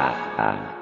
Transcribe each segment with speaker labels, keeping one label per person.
Speaker 1: Dadah.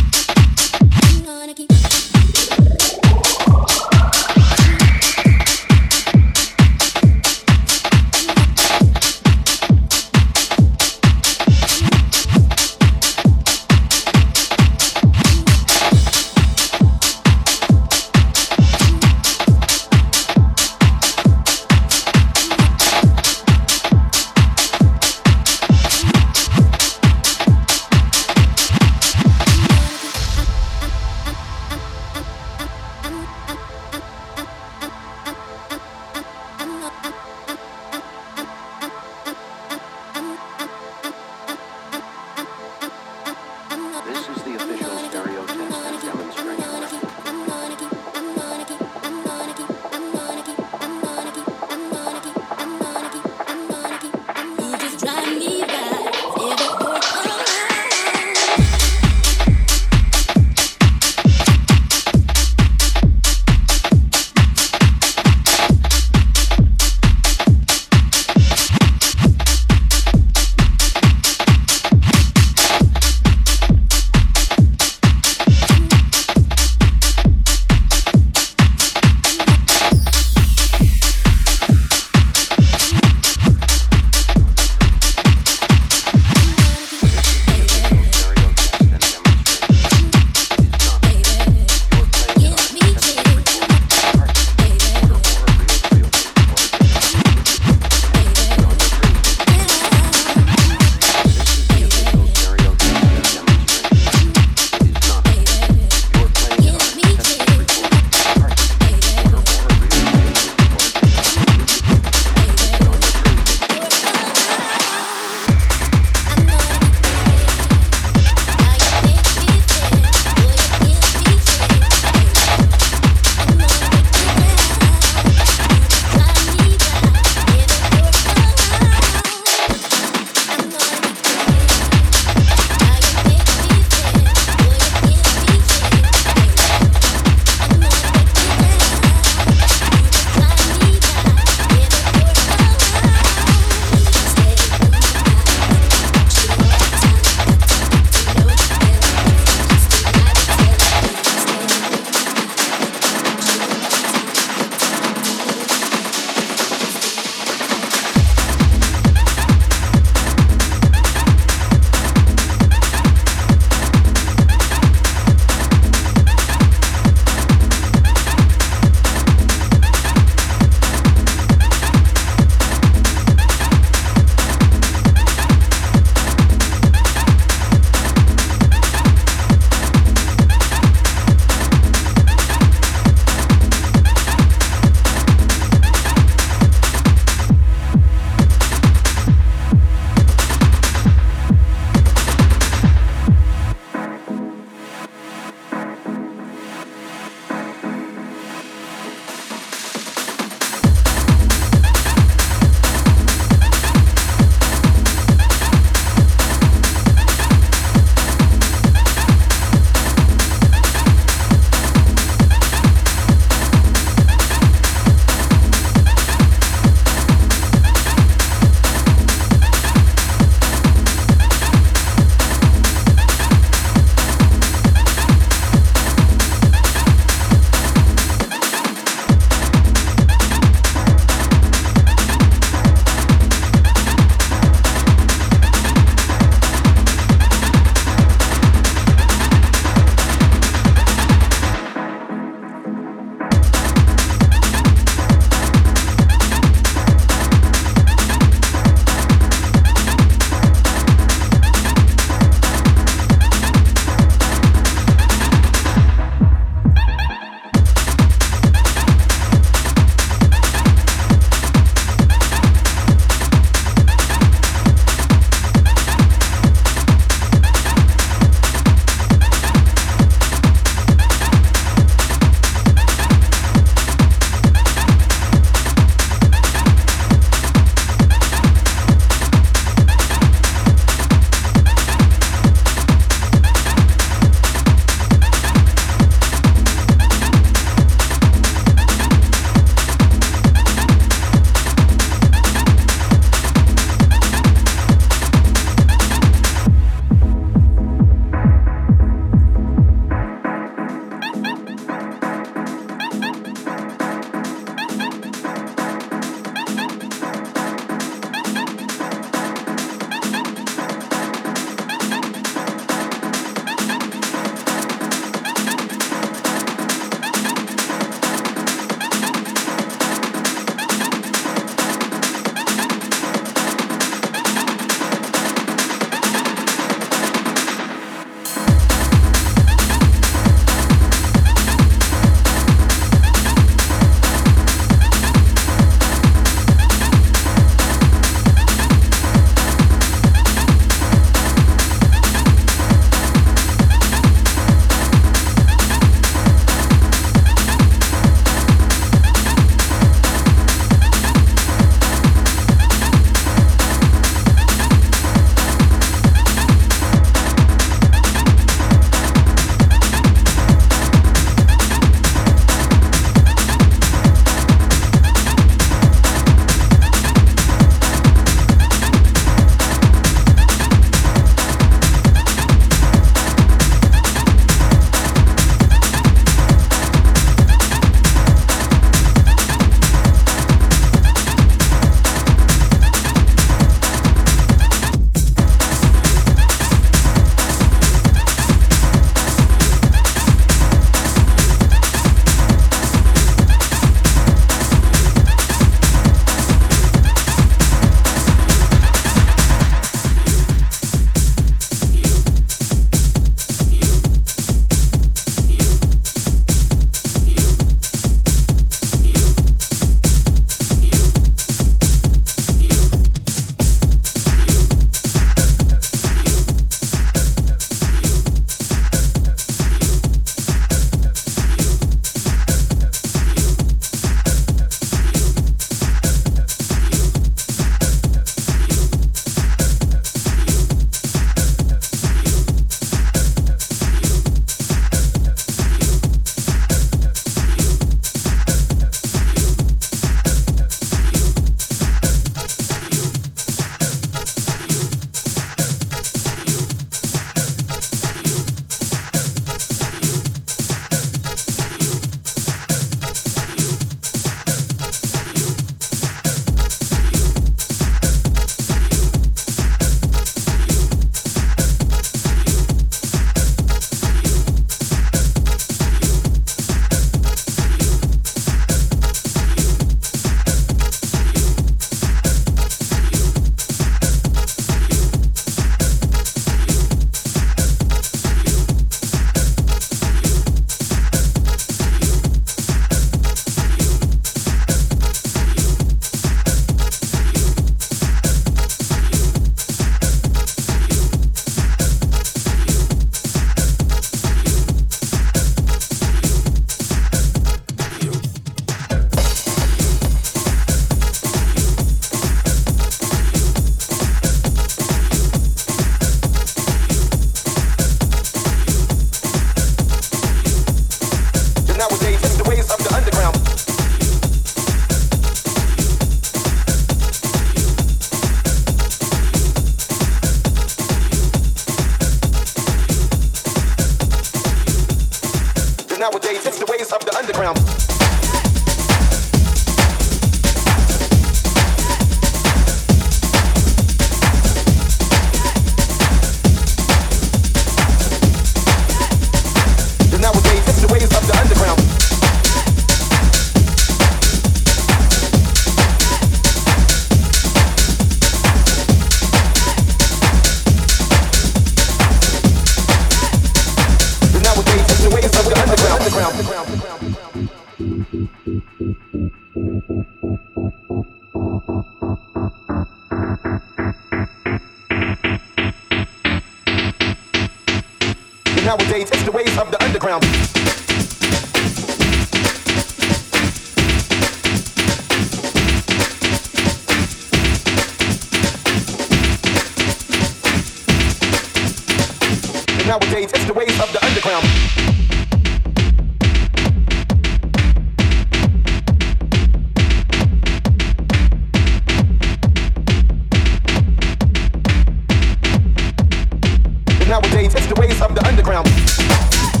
Speaker 2: Of the underground.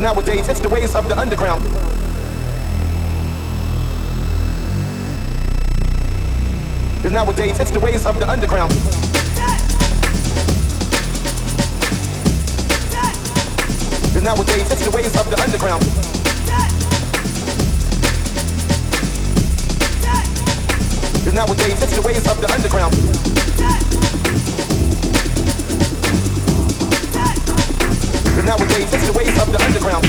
Speaker 2: Nowadays it's the ways of the underground. Nowadays it's the ways of the underground. Nowadays it's the ways of the underground. Nowadays it's the ways of the underground. Nowadays it's the ways of the underground.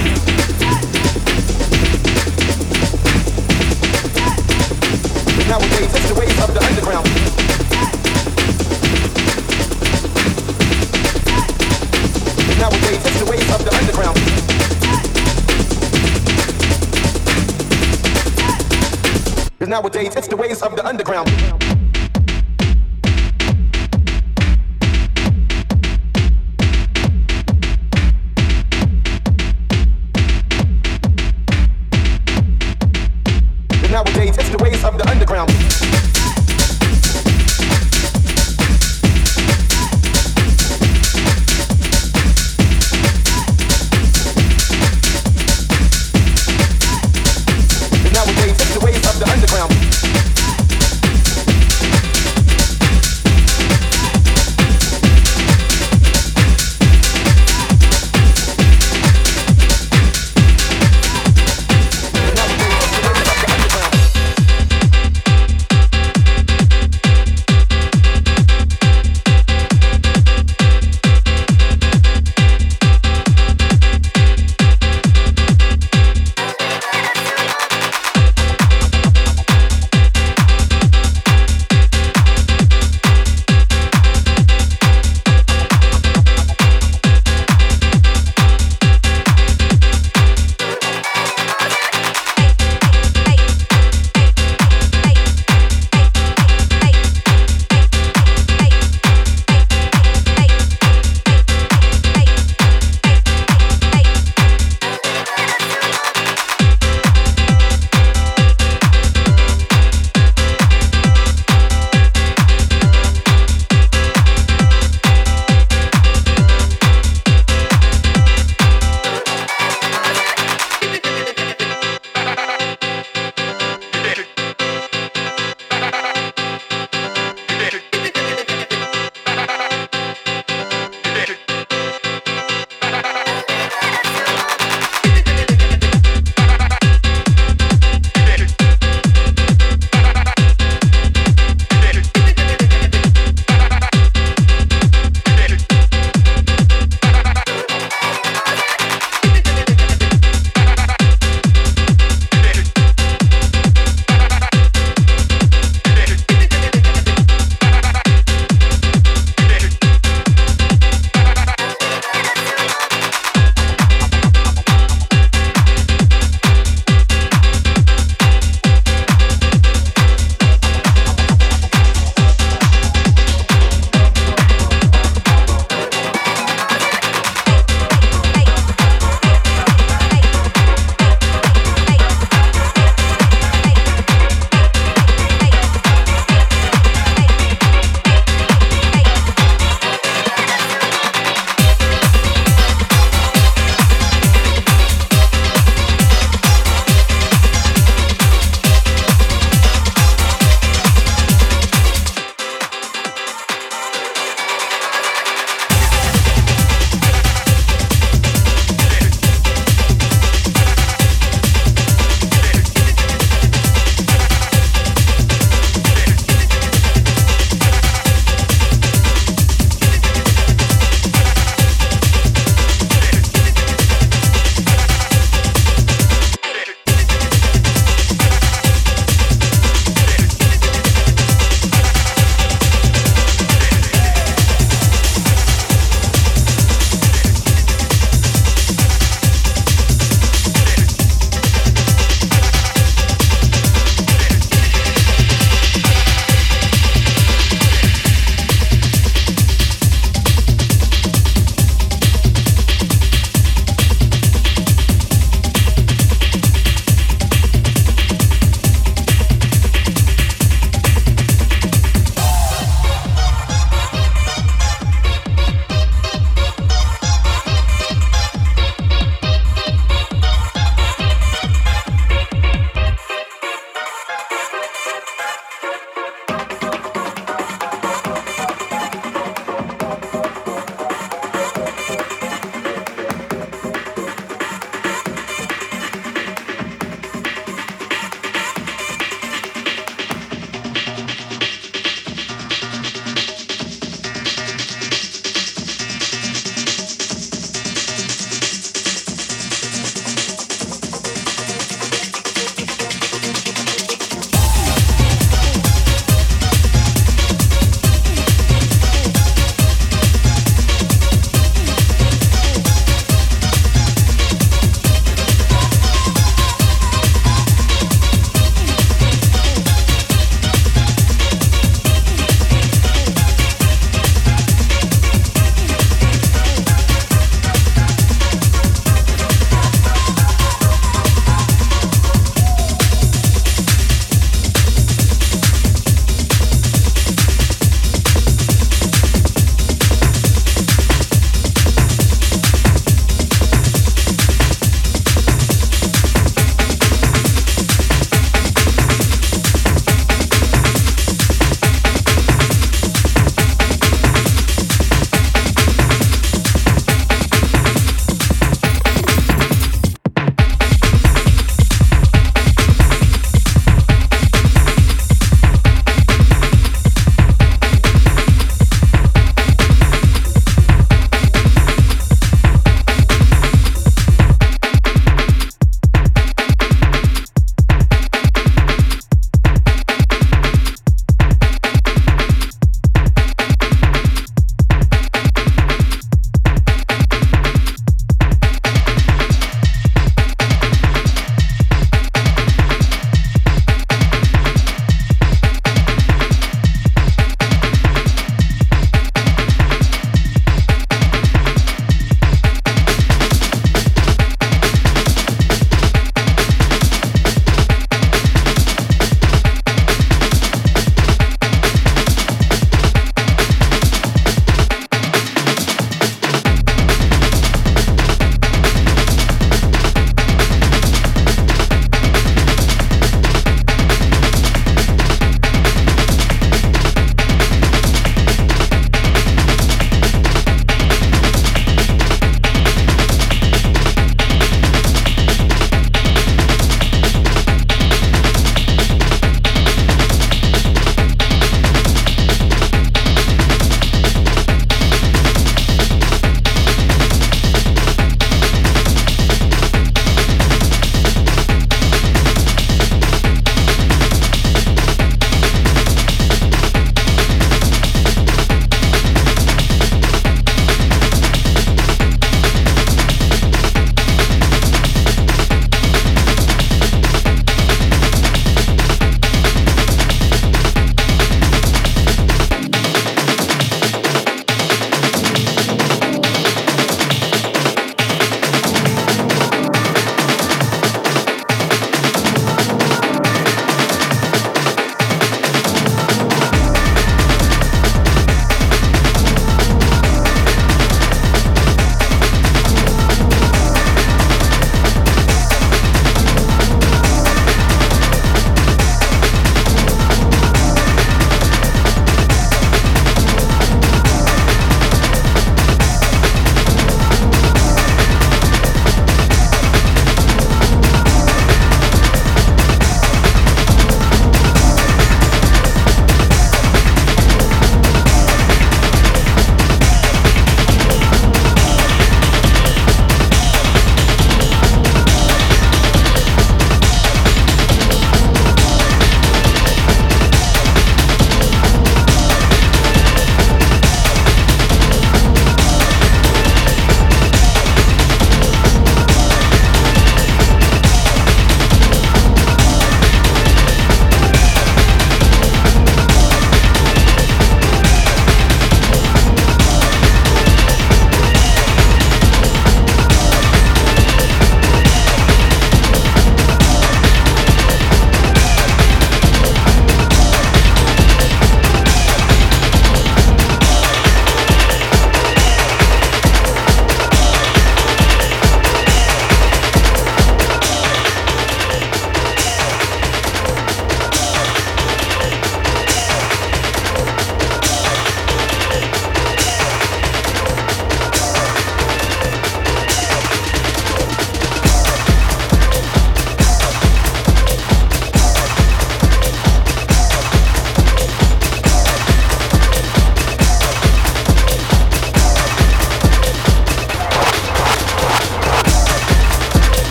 Speaker 2: Nowadays it's the ways of the underground. Nowadays it's the ways of the underground. Nowadays it's the ways of the underground.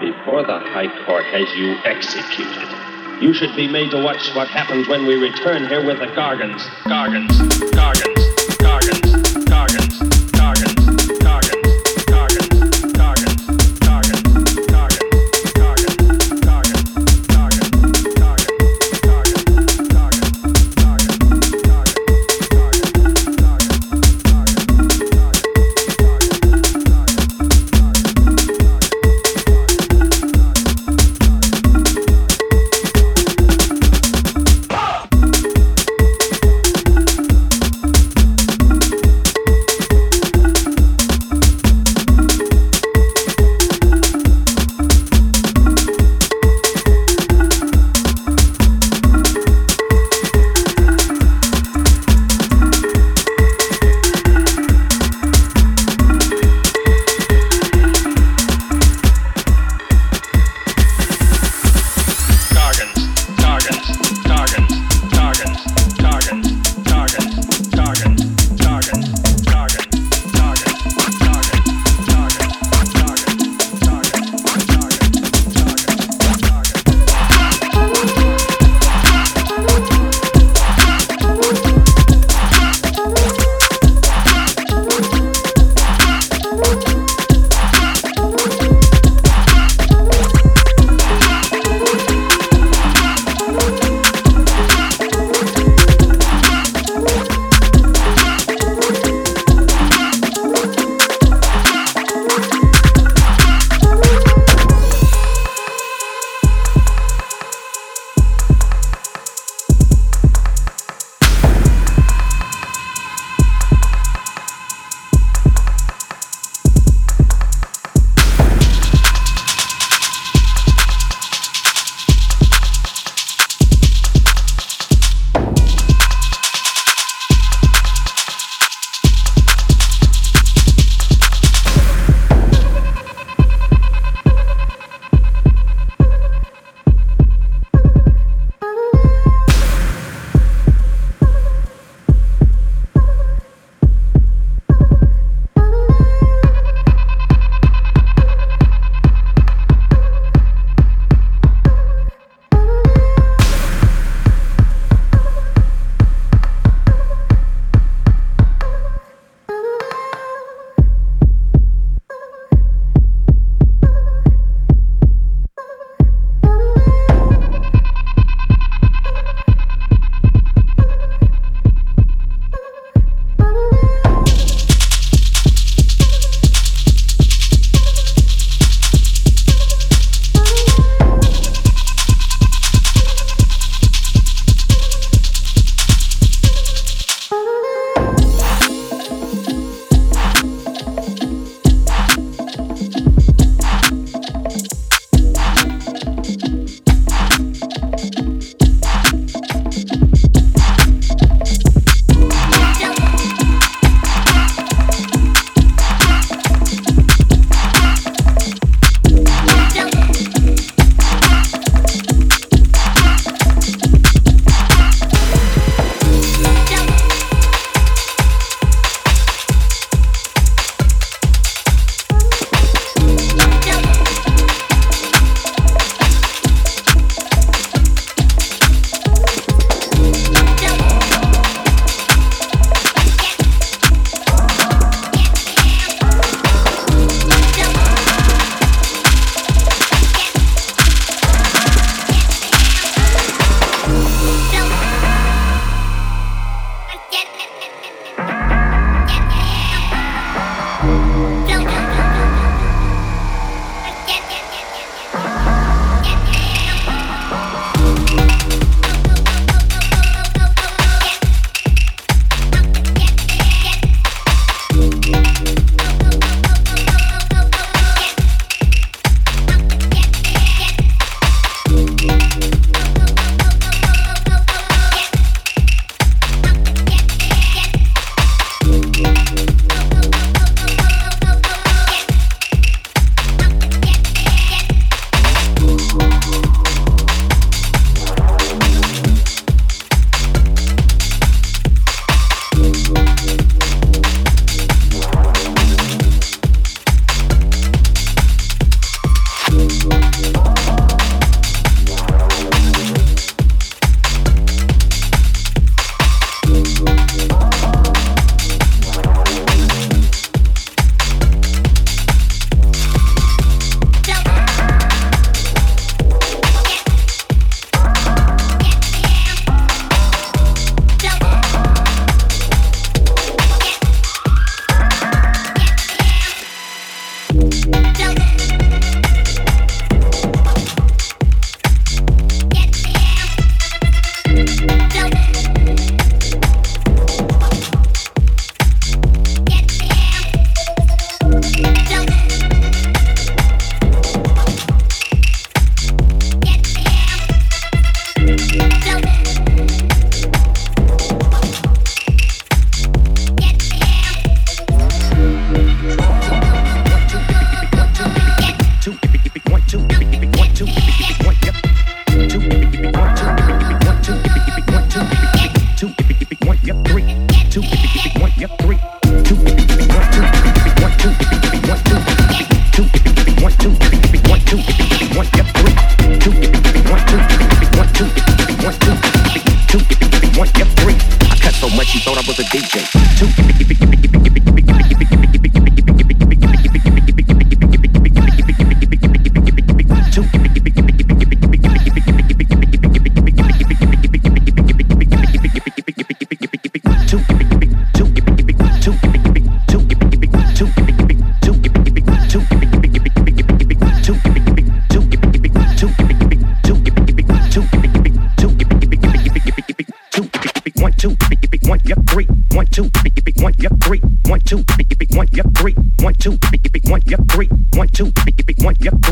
Speaker 3: Before the High Court has you executed, you should be made to watch what happens when we return here with the Gargans, Gargans. Gargans. Gargans. Gargans.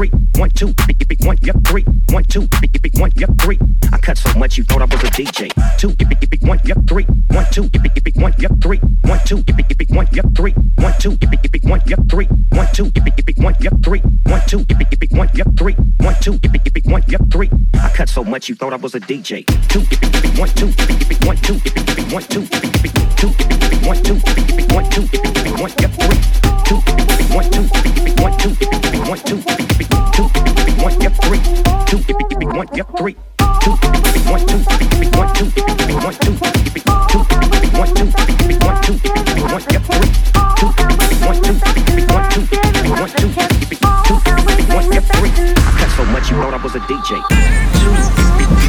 Speaker 4: three, one, two, beep, beep, one, yep, three, one, two, beep, beep, one, yep, three. I cut so much you thought I was a DJ. Two, beep, beep, one, yep, three, one, two, beep, beep, one, yep, three, one, two, beep, beep, one, yep, three, one, two, beep, beep, one, yep, three, one, two, beep, beep, one, yep, three, one, two, beep, beep, one, yep, three, one, two, beep, beep, one, yep, three. I cut so much you thought I was a DJ. Two, beep, beep, beep, one, two, beep, beep, beep, one, two, beep, beep, beep, one, two, beep, beep, beep, two, beep, beep, beep, one, two, beep, beep, beep, one, two, beep, beep, beep, one, yep, three, two, beep, beep, beep, one, two, beep, beep, beep, one, two, beep, beep, beep, one, two, beep, beep, beep, one, two, beep, beep, beep two, one, yep. I so much, you thought I was a DJ.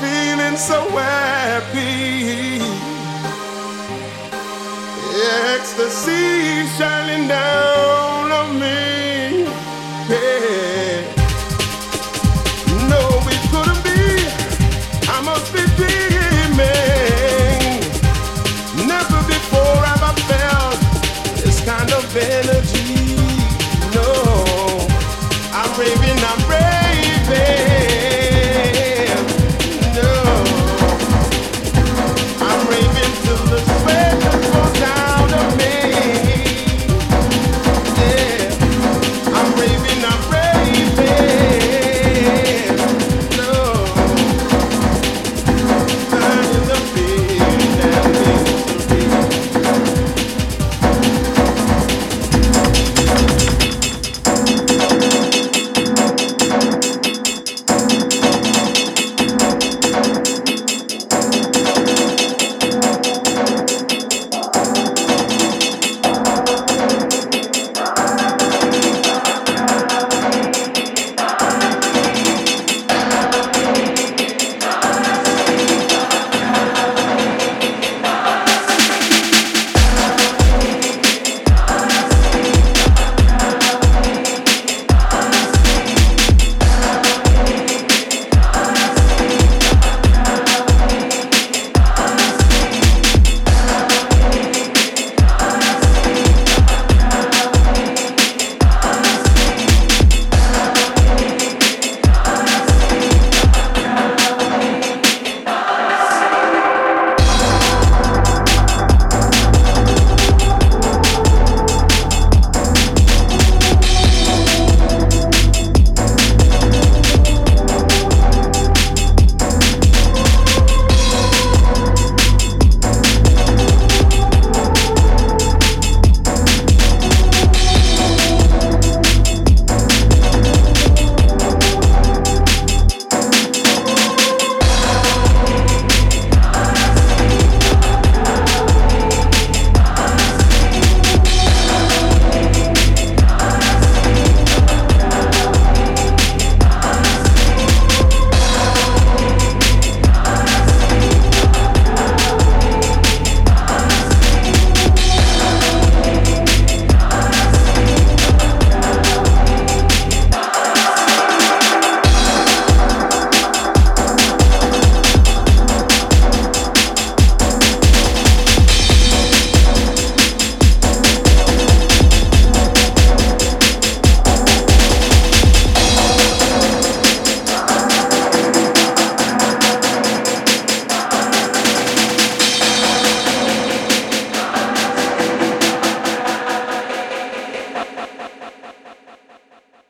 Speaker 5: Been